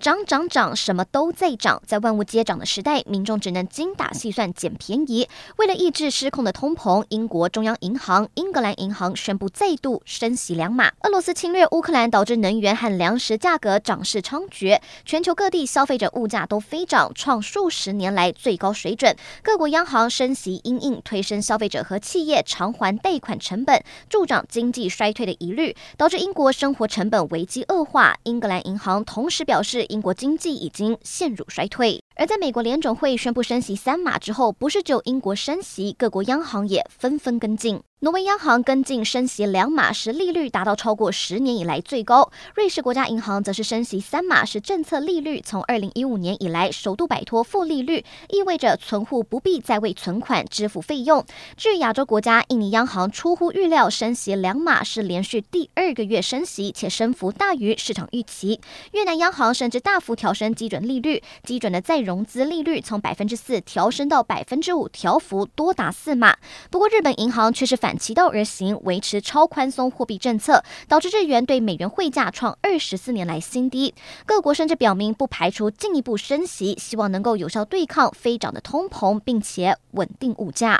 涨涨涨，什么都在涨。在万物皆涨的时代，民众只能精打细算捡便宜。为了抑制失控的通膨，英国中央银行英格兰银行宣布再度升息两码。俄罗斯侵略乌克兰导致能源和粮食价格涨势猖獗，全球各地消费者物价都飞涨，创数十年来最高水准。各国央行升息因应，推升消费者和企业偿还贷款成本，助长经济衰退的疑虑，导致英国生活成本危机恶化。英格兰银行同时表示，英国经济已经陷入衰退。而在美国联准会宣布升息三码之后，不是只有英国升息，各国央行也纷纷跟进。挪威央行跟进升息两码，使利率达到超过十年以来最高。瑞士国家银行则是升息三码，使政策利率从二零一五年以来首度摆脱负利率，意味着存户不必再为存款支付费用。至于亚洲国家，印尼央行出乎预料升息两码，是连续第二个月升息，且升幅大于市场预期。越南央行甚至大幅调升基准利率，基准的再融资利率从百分之四调升到百分之五，调幅多达四码。不过日本银行却是反。其道而行，维持超宽松货币政策，导致日元对美元汇价创二十四年来新低。各国甚至表明不排除进一步升息，希望能够有效对抗飞涨的通膨，并且稳定物价。